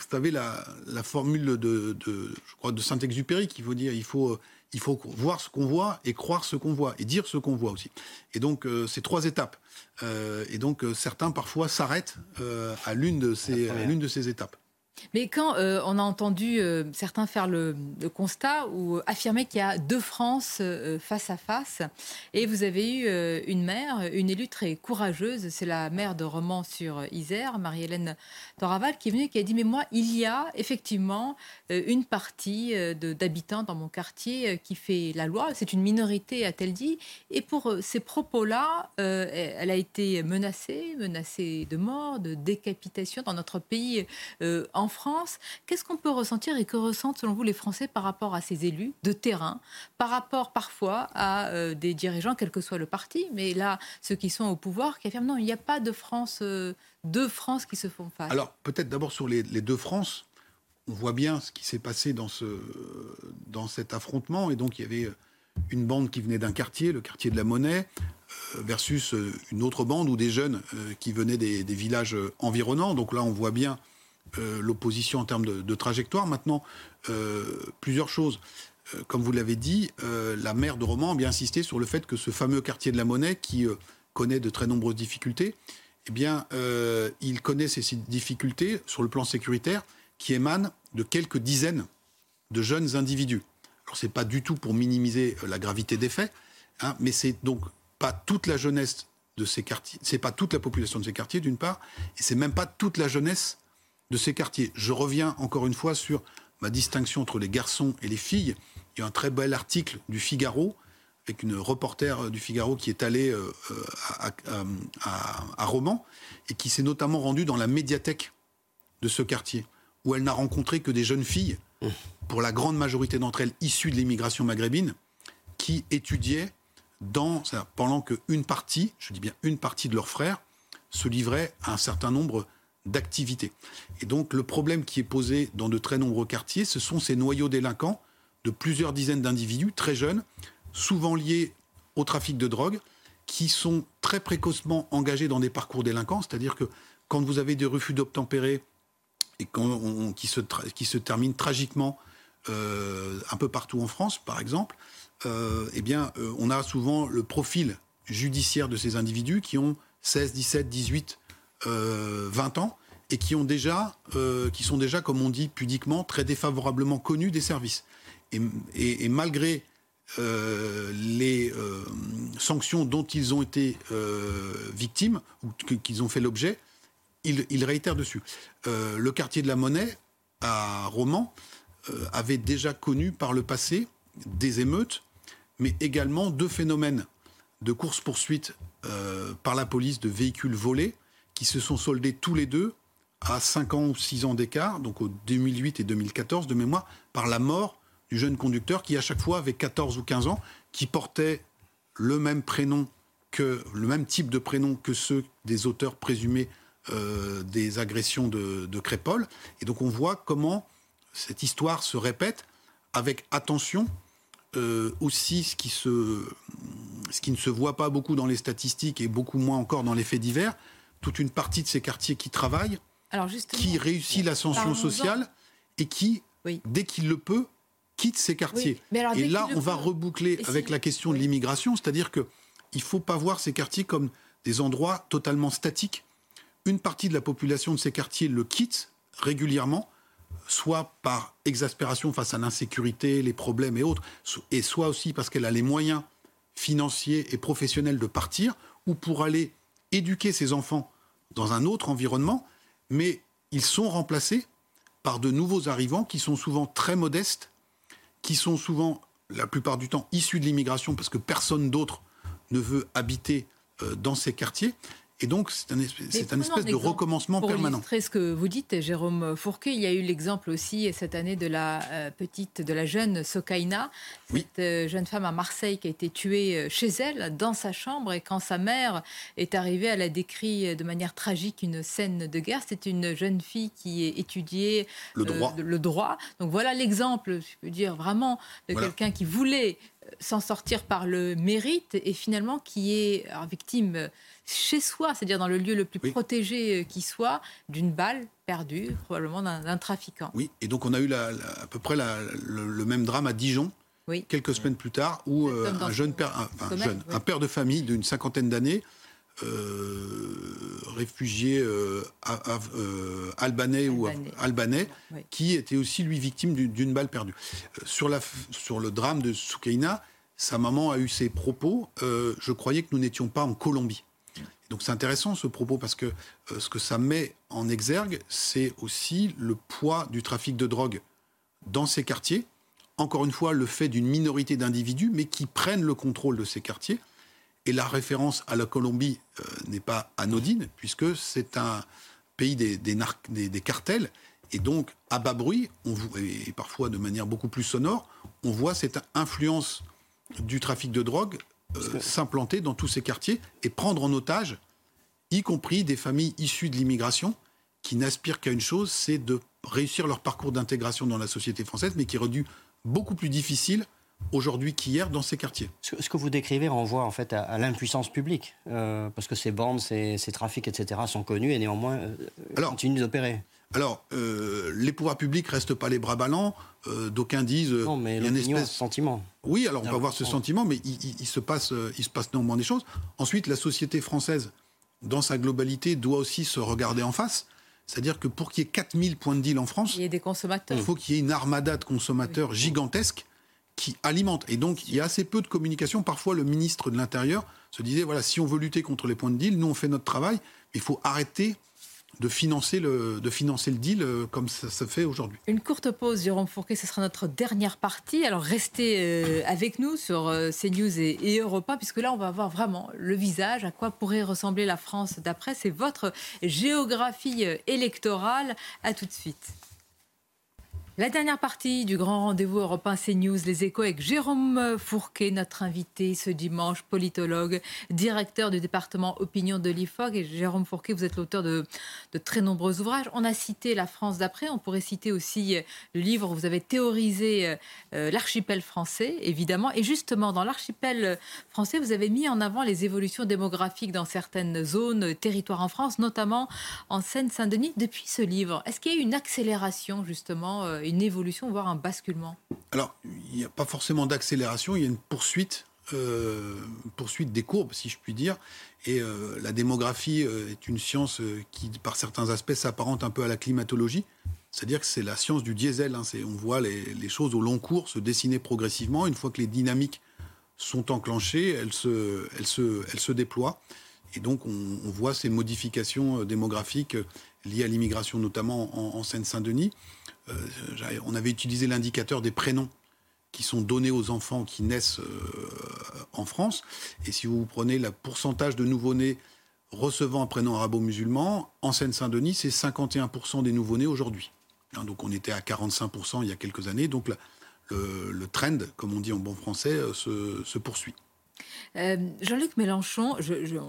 savez la, formule de, de, je crois, de Saint-Exupéry qui veut dire il faut il faut voir ce qu'on voit et croire ce qu'on voit et dire ce qu'on voit aussi. Et donc, euh, c'est trois étapes. Euh, et donc, euh, certains parfois s'arrêtent à l'une de ces étapes. Mais quand euh, on a entendu euh, certains faire le, constat ou affirmer qu'il y a deux France euh, face à face, et vous avez eu une mère, une élue très courageuse, c'est la mère de Romans sur Isère, Marie-Hélène Doraval, qui est venue et qui a dit Mais moi, il y a effectivement une partie d'habitants dans mon quartier qui fait la loi, c'est une minorité, a-t-elle dit, et pour ces propos-là, elle a été menacée, menacée de mort, de décapitation dans notre pays France. Qu'est-ce qu'on peut ressentir et que ressentent selon vous les Français par rapport à ces élus de terrain, par rapport parfois à euh, des dirigeants, quel que soit le parti, mais là, ceux qui sont au pouvoir, qui affirment non, il n'y a pas de France, euh, deux France qui se font face. Alors peut-être d'abord sur les, deux France, on voit bien ce qui s'est passé dans, ce, dans cet affrontement, et donc il y avait une bande qui venait d'un quartier, le quartier de la Monnaie, euh, versus une autre bande ou des jeunes qui venaient des, villages environnants. Donc là, on voit bien euh, l'opposition en termes de, trajectoire. Maintenant, euh, plusieurs choses. Euh, comme vous l'avez dit, la maire de Romans a bien insisté sur le fait que ce fameux quartier de la Monnaie, qui connaît de très nombreuses difficultés, eh bien, il connaît ces difficultés sur le plan sécuritaire qui émanent de quelques dizaines de jeunes individus. Alors, c'est pas du tout pour minimiser la gravité des faits, hein, mais c'est donc pas toute la jeunesse de ces quartiers, c'est pas toute la population de ces quartiers d'une part, et c'est même pas toute la jeunesse de ces quartiers. Je reviens encore une fois sur ma distinction entre les garçons et les filles. Il y a un très bel article du Figaro avec une reporter du Figaro qui est allée euh, euh, à, Romans et qui s'est notamment rendue dans la médiathèque de ce quartier, où elle n'a rencontré que des jeunes filles, pour la grande majorité d'entre elles issues de l'immigration maghrébine, qui étudiaient dans, pendant qu'une partie, je dis bien une partie de leurs frères, se livrait à un certain nombre d'activité. Et donc le problème qui est posé dans de très nombreux quartiers, ce sont ces noyaux délinquants de plusieurs dizaines d'individus très jeunes, souvent liés au trafic de drogue, qui sont très précocement engagés dans des parcours délinquants, c'est-à-dire que quand vous avez des refus d'obtempérer et qui, se qui se terminent tragiquement euh, un peu partout en France, par exemple, euh, eh bien, euh, on a souvent le profil judiciaire de ces individus qui ont 16, 17, 18, 20 ans et qui, ont déjà, qui sont déjà, comme on dit pudiquement, très défavorablement connus des services. Et, malgré les sanctions dont ils ont été victimes ou qu'ils ont fait l'objet, ils, réitèrent dessus. le quartier de la Monnaie, à Romans, avait déjà connu par le passé des émeutes mais également deux phénomènes de course-poursuite euh, par la police de véhicules volés se sont soldés tous les deux à 5 ans ou 6 ans d'écart, donc au 2008 et 2014 de mémoire, par la mort du jeune conducteur qui à chaque fois avait 14 ou 15 ans, qui portait le même prénom que le même type de prénom que ceux des auteurs présumés euh, des agressions de, de Crépol. Et donc on voit comment cette histoire se répète avec attention euh, aussi ce qui, ce qui ne se voit pas beaucoup dans les statistiques et beaucoup moins encore dans les faits divers, toute une partie de ces quartiers qui travaillent, qui réussit l'ascension sociale et qui, dès qu'il le peut, quitte ces quartiers. et là, on va reboucler avec la question de l'immigration, c'est-à-dire que il faut pas voir ces quartiers comme des endroits totalement statiques. Une partie de la population de ces quartiers le quitte régulièrement soit par exaspération face à l'insécurité, les problèmes et autres, et soit aussi parce qu'elle a les moyens financiers et professionnels de partir, ou pour aller éduquer ses enfants dans un autre environnement, mais ils sont remplacés par de nouveaux arrivants qui sont souvent très modestes, qui sont souvent, la plupart du temps, issus de l'immigration, parce que personne d'autre ne veut habiter euh, dans ces quartiers, et donc, c'est un, espèce, de recommencement permanent. Pour ce que vous dites, Jérôme Fourquet, il y a eu l'exemple aussi cette année de la euh, petite, de la jeune Sokaina, cette euh, jeune femme à Marseille qui a été tuée euh, chez elle, dans sa chambre. Et quand sa mère est arrivée, elle a décrit de manière tragique une scène de guerre. C'est une jeune fille qui étudiait le droit. le droit. Donc voilà l'exemple, je peux dire vraiment, de quelqu'un qui voulait s'en sortir par le mérite et finalement qui est victime chez soi, c'est-à-dire dans le lieu le plus protégé euh, qui soit, d'une balle perdue, probablement d'un trafiquant. Oui, et donc on a eu à peu près le, même drame à Dijon. Quelques semaines plus tard, où euh, un jeune père, un, père de famille d'une cinquantaine d'années, euh, réfugié albanais, ou albanais, qui était aussi lui victime d'une balle perdue. sur, la, sur le drame de Soukaina, sa maman a eu ses propos. je croyais que nous n'étions pas en Colombie. Donc c'est intéressant ce propos parce que euh, ce que ça met en exergue, c'est aussi le poids du trafic de drogue dans ces quartiers. Encore une fois, le fait d'une minorité d'individus, mais qui prennent le contrôle de ces quartiers. Et la référence à la Colombie euh, n'est pas anodine, puisque c'est un pays des, des, cartels. Et donc, à bas bruit, on, et parfois de manière beaucoup plus sonore, on voit cette influence du trafic de drogue euh, s'implanter dans tous ces quartiers et prendre en otage, y compris des familles issues de l'immigration, qui n'aspirent qu'à une chose, c'est de réussir leur parcours d'intégration dans la société française, mais qui est rendu beaucoup plus difficile aujourd'hui qu'hier dans ces quartiers. Ce que vous décrivez renvoie en fait à, l'impuissance publique, euh, parce que ces bandes, ces, trafics, etc. sont connus et néanmoins euh, continuent d'opérer. Alors, euh, les pouvoirs publics restent pas les bras ballants. Euh, d'aucuns disent. Non, mais il y a une espèce. sentiment. Oui, alors on peut avoir ce sentiment, mais il, se passe, il se passe néanmoins des choses. Ensuite, la société française, dans sa globalité, doit aussi se regarder en face. C'est-à-dire que pour qu'il y ait 4000 points de deal en France, il, y des consommateurs. il faut qu'il y ait une armada de consommateurs gigantesque qui alimente. Et donc, il y a assez peu de communication. Parfois, le ministre de l'Intérieur se disait voilà, si on veut lutter contre les points de deal, nous, on fait notre travail. Il faut arrêter de financer le, de financer le deal euh, comme ça se fait aujourd'hui. Une courte pause, Jérôme Fourquet, ce sera notre dernière partie. Alors restez euh, avec nous sur euh, CNews et, et Europa, puisque là, on va voir vraiment le visage, à quoi pourrait ressembler la France d'après. C'est votre géographie électorale. À tout de suite. La dernière partie du grand rendez-vous européen CNews, les échos avec Jérôme Fourquet, notre invité ce dimanche, politologue, directeur du département opinion de l'IFOG. Et Jérôme Fourquet, vous êtes l'auteur de, très nombreux ouvrages. On a cité La France d'après, on pourrait citer aussi le livre où vous avez théorisé euh, l'archipel français, évidemment. Et justement, dans l'archipel français, vous avez mis en avant les évolutions démographiques dans certaines zones, territoires en France, notamment en Seine-Saint-Denis. Depuis ce livre, est-ce qu'il y a eu une accélération justement euh, une évolution, voire un basculement Alors, il n'y a pas forcément d'accélération, il y a une poursuite, euh, poursuite des courbes, si je puis dire. Et euh, la démographie euh, est une science qui, par certains aspects, s'apparente un peu à la climatologie. C'est-à-dire que c'est la science du diesel. Hein. on voit les, choses au long cours se dessiner progressivement. Une fois que les dynamiques sont enclenchées, elles se, elles se, elles se déploient. Et donc, on, voit ces modifications démographiques liées à l'immigration, notamment en Seine-Saint-Denis. Euh, on avait utilisé l'indicateur des prénoms qui sont donnés aux enfants qui naissent euh, en France. Et si vous prenez le pourcentage de nouveau-nés recevant un prénom arabo-musulman, en Seine-Saint-Denis, c'est 51% des nouveau-nés aujourd'hui. Hein, donc on était à 45% il y a quelques années. Donc le, trend, comme on dit en bon français, euh, se poursuit. Euh, Jean-Luc Mélenchon,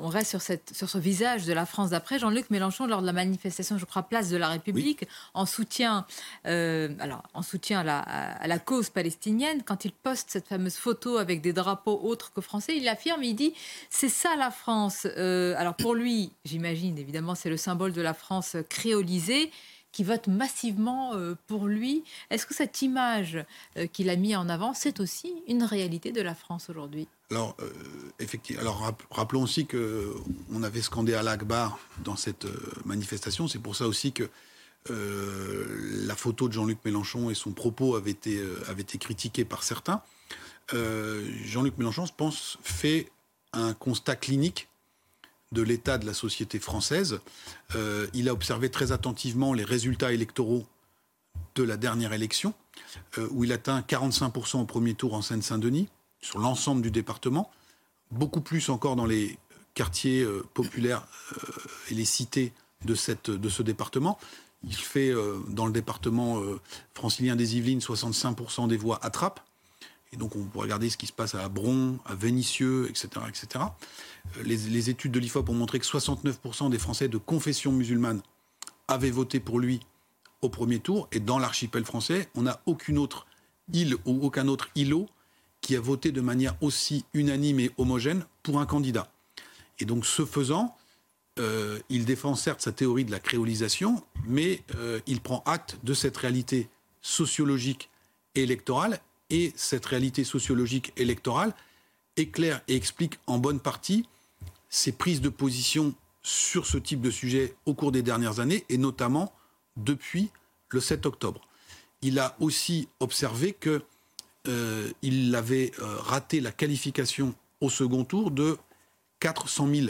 on reste sur, cette, sur ce visage de la France d'après. Jean-Luc Mélenchon, lors de la manifestation, je crois, place de la République, en soutien, euh, alors, en soutien à la, à la, cause palestinienne, quand il poste cette fameuse photo avec des drapeaux autres que français, il affirme, il dit, c'est ça la France. Euh, alors pour lui, j'imagine, évidemment, c'est le symbole de la France créolisée qui vote massivement pour lui. Est-ce que cette image qu'il a mis en avant, c'est aussi une réalité de la France aujourd'hui? Alors, euh, effectivement, alors rappelons aussi qu'on avait scandé à l'Akbar dans cette euh, manifestation. C'est pour ça aussi que euh, la photo de Jean-Luc Mélenchon et son propos avaient été, avaient été critiqués par certains. Jean-Luc Mélenchon, je pense, fait un constat clinique de l'état de la société française. il a observé très attentivement les résultats électoraux de la dernière élection, où il atteint 45% au premier tour en Seine-Saint-Denis, sur l'ensemble du département, beaucoup plus encore dans les quartiers euh, populaires euh, et les cités de, cette, de ce département. Il fait euh, dans le département francilien des Yvelines 65% des voix attrapent. Et donc on peut regarder ce qui se passe à Bron, à Vénissieux, etc. Les, les études de l'IFOP ont montré que 69% des Français de confession musulmane avaient voté pour lui au premier tour. Et dans l'archipel français, on n'a aucune autre île ou aucun autre îlot qui a voté de manière aussi unanime et homogène pour un candidat. Et donc, ce faisant, euh, il défend certes sa théorie de la créolisation, mais euh, il prend acte de cette réalité sociologique et électorale. Et cette réalité sociologique électorale éclaire et explique en bonne partie ses prises de position sur ce type de sujet au cours des dernières années, et notamment depuis le 7 octobre. Il a aussi observé que euh, il avait euh, raté la qualification au second tour de 400 000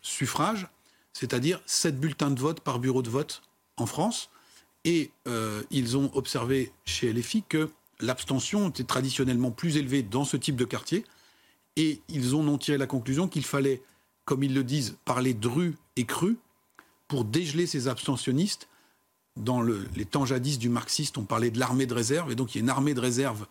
suffrages, c'est-à-dire 7 bulletins de vote par bureau de vote en France. Et euh, ils ont observé chez LFI que l'abstention était traditionnellement plus élevée dans ce type de quartier. Et ils ont tiré la conclusion qu'il fallait, comme ils le disent, parler dru et cru pour dégeler ces abstentionnistes. Dans les temps jadis du marxiste, on parlait de l'armée de réserve, et donc il y a une armée de réserve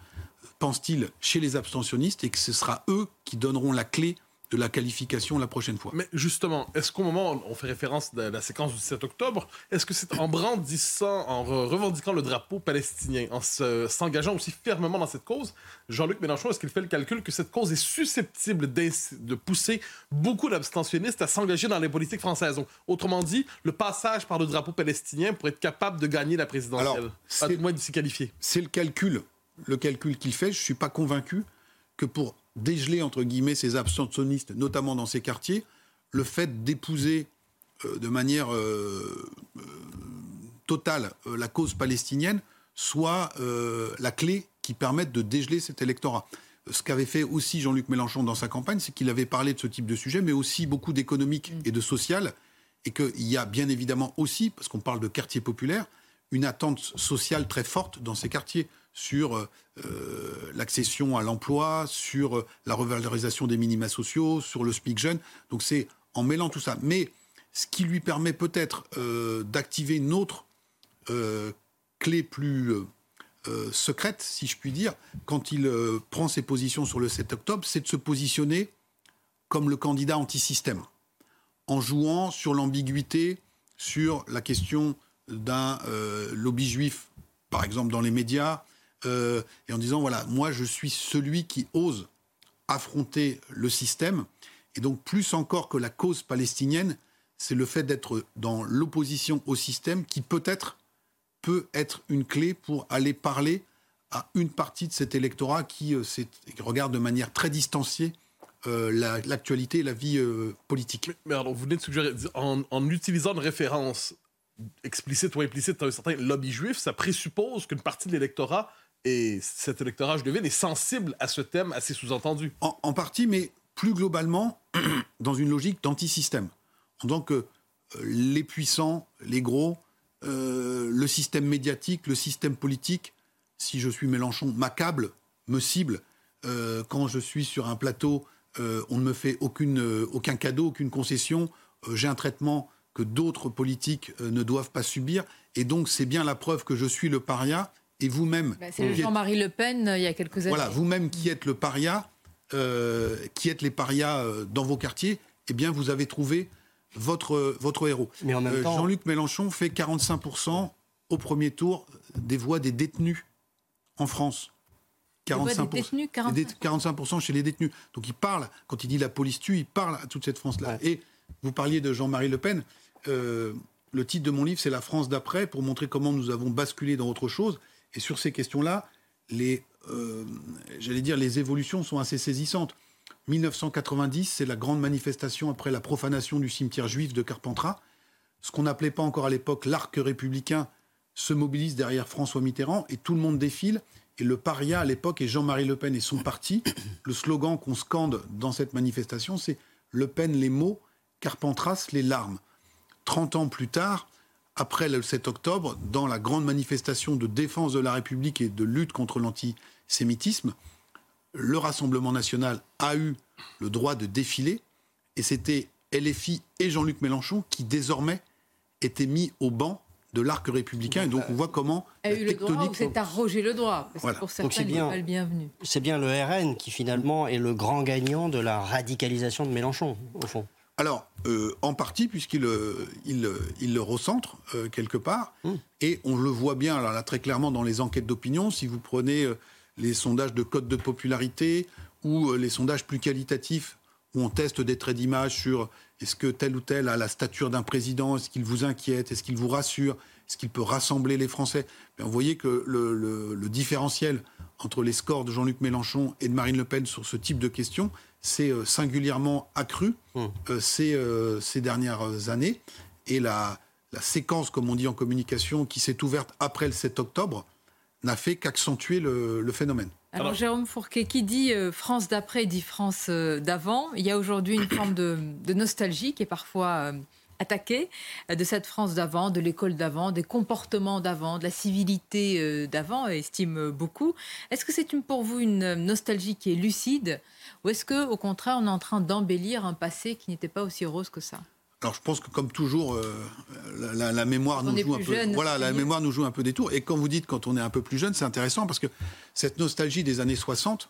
pense-t-il, chez les abstentionnistes et que ce sera eux qui donneront la clé de la qualification la prochaine fois. Mais justement, est-ce qu'au moment où on fait référence à la séquence du 7 octobre, est-ce que c'est en brandissant, en revendiquant le drapeau palestinien, en s'engageant aussi fermement dans cette cause, Jean-Luc Mélenchon, est-ce qu'il fait le calcul que cette cause est susceptible de pousser beaucoup d'abstentionnistes à s'engager dans les politiques françaises? Autrement dit, le passage par le drapeau palestinien pour être capable de gagner la présidentielle, à moins de s'y qualifier. C'est le calcul le calcul qu'il fait, je ne suis pas convaincu que pour dégeler, entre guillemets, ces abstentionnistes, notamment dans ces quartiers, le fait d'épouser euh, de manière euh, euh, totale la cause palestinienne soit la clé qui permette de dégeler cet électorat. Ce qu'avait fait aussi Jean-Luc Mélenchon dans sa campagne, c'est qu'il avait parlé de ce type de sujet, mais aussi beaucoup d'économique et de social, et qu'il y a bien évidemment aussi, parce qu'on parle de quartiers populaires, une attente sociale très forte dans ces quartiers sur euh, l'accession à l'emploi, sur euh, la revalorisation des minima sociaux, sur le SPIC jeune. Donc c'est en mêlant tout ça. Mais ce qui lui permet peut-être euh, d'activer une autre clé plus secrète, si je puis dire, quand il prend ses positions sur le 7 octobre, c'est de se positionner comme le candidat anti-système, en jouant sur l'ambiguïté, sur la question d'un lobby juif, par exemple dans les médias, et en disant, voilà, moi je suis celui qui ose affronter le système, et donc plus encore que la cause palestinienne, c'est le fait d'être dans l'opposition au système qui peut-être peut être une clé pour aller parler à une partie de cet électorat qui, euh, regarde de manière très distanciée euh, l'actualité et la vie euh, politique. Mais, alors, vous venez de suggérer, en, en, utilisant une référence explicite ou implicite à un certain lobby juif, ça présuppose qu'une partie de l'électorat et cet électorat, je devine, est sensible à ce thème, à ces sous-entendus. En, en, partie, mais plus globalement, <clears throat> dans une logique d'antisystème. Donc, euh, les puissants, les gros, euh, le système médiatique, le système politique, si je suis Mélenchon, m'accable, me cible. Euh, quand je suis sur un plateau, on ne me fait aucun cadeau, aucune concession. J'ai un traitement que d'autres politiques ne doivent pas subir. Et donc, c'est bien la preuve que je suis le paria. Et vous-même. Bah, c'est Jean-Marie Le Pen il y a quelques années. Voilà, vous-même qui êtes le paria, qui êtes les parias dans vos quartiers, eh bien, vous avez trouvé votre, votre héros. Mais en même euh, temps... Jean-Luc Mélenchon fait 45% au premier tour des voix des détenus en France. 45%, des détenus, 45%, chez les détenus. Donc il parle, quand il dit la police tue, il parle à toute cette France-là. Et vous parliez de Jean-Marie Le Pen. Euh, le titre de mon livre, c'est La France d'après, pour montrer comment nous avons basculé dans autre chose. Et sur ces questions-là, les, euh, j'allais dire, les évolutions sont assez saisissantes. 1990, c'est la grande manifestation après la profanation du cimetière juif de Carpentras. Ce qu'on n'appelait pas encore à l'époque l'arc républicain se mobilise derrière François Mitterrand et tout le monde défile. Et le paria à l'époque est Jean-Marie Le Pen et son parti. Le slogan qu'on scande dans cette manifestation, c'est Le Pen les mots, Carpentras les larmes. 30 ans plus tard, après le 7 octobre, dans la grande manifestation de défense de la République et de lutte contre l'antisémitisme, le Rassemblement national a eu le droit de défiler, et c'était LFI et Jean-Luc Mélenchon qui désormais étaient mis au banc de l'arc républicain. Et donc on voit comment a eu le droit c'est arrogé le droit. Parce que pour certains, c'est bien, pas le bienvenu. C'est bien le RN qui finalement est le grand gagnant de la radicalisation de Mélenchon, au fond. Alors, euh, en partie, puisqu'il euh, il, il, le recentre euh, quelque part, hum. et on le voit bien alors là, très clairement dans les enquêtes d'opinion. Si vous prenez les sondages de code de popularité ou euh, les sondages plus qualitatifs où on teste des traits d'image sur est-ce que tel ou tel a la stature d'un président, est-ce qu'il vous inquiète, est-ce qu'il vous rassure, est-ce qu'il peut rassembler les Français Vous voyez que le, différentiel entre les scores de Jean-Luc Mélenchon et de Marine Le Pen sur ce type de questions s'est euh, singulièrement accru mmh. euh, ces, dernières années. Et la, la séquence, comme on dit en communication, qui s'est ouverte après le 7 octobre, n'a fait qu'accentuer le, phénomène. Alors, Jérôme Fourquet, qui dit euh, France d'après dit France euh, d'avant. Il y a aujourd'hui une forme de, nostalgie qui est parfois euh, attaquée de cette France d'avant, de l'école d'avant, des comportements d'avant, de la civilité d'avant, estime beaucoup. Est-ce que c'est pour vous une nostalgie qui est lucide ou est-ce que, au contraire, on est en train d'embellir un passé qui n'était pas aussi rose que ça? Alors je pense que comme toujours, euh, la, mémoire nous joue un peu. voilà, la mémoire nous joue un peu des tours. Et quand vous dites quand on est un peu plus jeune, c'est intéressant parce que cette nostalgie des années 60,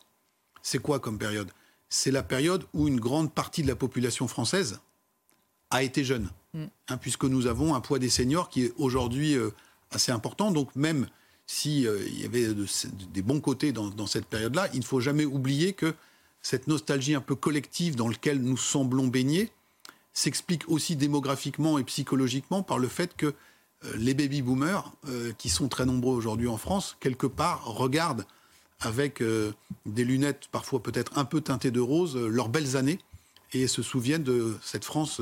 c'est quoi comme période? C'est la période où une grande partie de la population française a été jeune, mm. hein, puisque nous avons un poids des seniors qui est aujourd'hui euh, assez important. Donc même s'il euh, y avait des bons côtés dans, dans cette période-là, il ne faut jamais oublier que cette nostalgie un peu collective dans laquelle nous semblons baigner, s'explique aussi démographiquement et psychologiquement par le fait que euh, les baby-boomers, qui sont très nombreux aujourd'hui en France, quelque part regardent avec des lunettes parfois peut-être un peu teintées de rose leurs belles années et se souviennent de cette France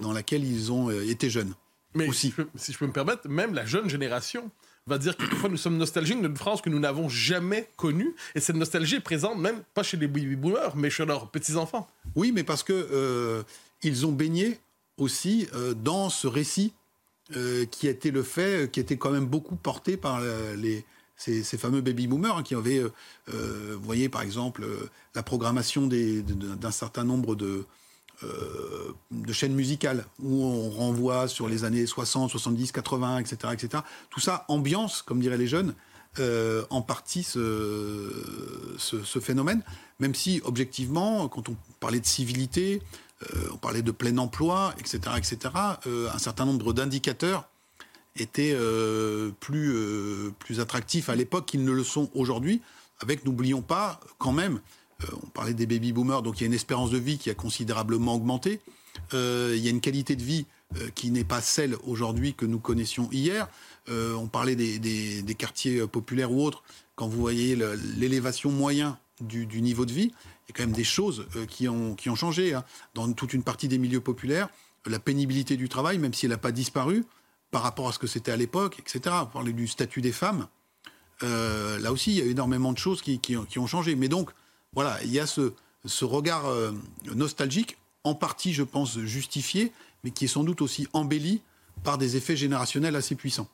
dans laquelle ils ont été jeunes. Mais aussi. Si, je peux, me permettre, même la jeune génération va dire que parfois nous sommes nostalgiques d'une France que nous n'avons jamais connue. Et cette nostalgie est présente même pas chez les baby boomers, mais chez leurs petits-enfants. Oui, mais parce que ils ont baigné aussi euh, dans ce récit euh, qui été le fait, euh, qui était quand même beaucoup porté par les, ces, fameux baby boomers hein, qui avaient, vous voyez par exemple, la programmation d'un certain nombre de, de chaînes musicales où on renvoie sur les années 60, 70, 80, etc., etc. Tout ça, ambiance, comme diraient les jeunes, en partie ce, phénomène, même si objectivement, quand on parlait de civilité, on parlait de plein emploi, etc., etc., un certain nombre d'indicateurs étaient plus, plus attractifs à l'époque qu'ils ne le sont aujourd'hui, avec, n'oublions pas, quand même, on parlait des baby boomers, donc il y a une espérance de vie qui a considérablement augmenté. il y a une qualité de vie euh, qui n'est pas celle aujourd'hui que nous connaissions hier. Euh, on parlait des, quartiers euh, populaires ou autres. Quand vous voyez l'élévation moyenne du, niveau de vie, il y a quand même des choses qui, ont, qui ont changé. Hein. Dans toute une partie des milieux populaires, la pénibilité du travail, même si elle n'a pas disparu par rapport à ce que c'était à l'époque, etc. Vous parlez du statut des femmes. là aussi, il y a énormément de choses qui, ont changé. Mais donc, voilà, il y a ce, regard nostalgique, en partie, je pense, justifié, mais qui est sans doute aussi embelli par des effets générationnels assez puissants.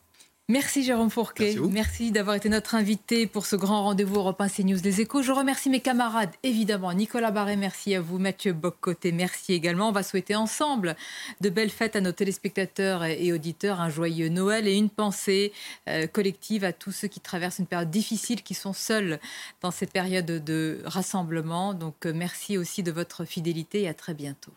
Merci Jérôme Fourquet. Merci, d'avoir été notre invité pour ce grand rendez-vous Europe 1 CNews des Échos. Je remercie mes camarades, évidemment. Nicolas Barré, merci à vous. Mathieu Boccoté, merci également. On va souhaiter ensemble de belles fêtes à nos téléspectateurs et auditeurs, un joyeux Noël et une pensée euh, collective à tous ceux qui traversent une période difficile, qui sont seuls dans cette période de rassemblement. Donc euh, merci aussi de votre fidélité et à très bientôt.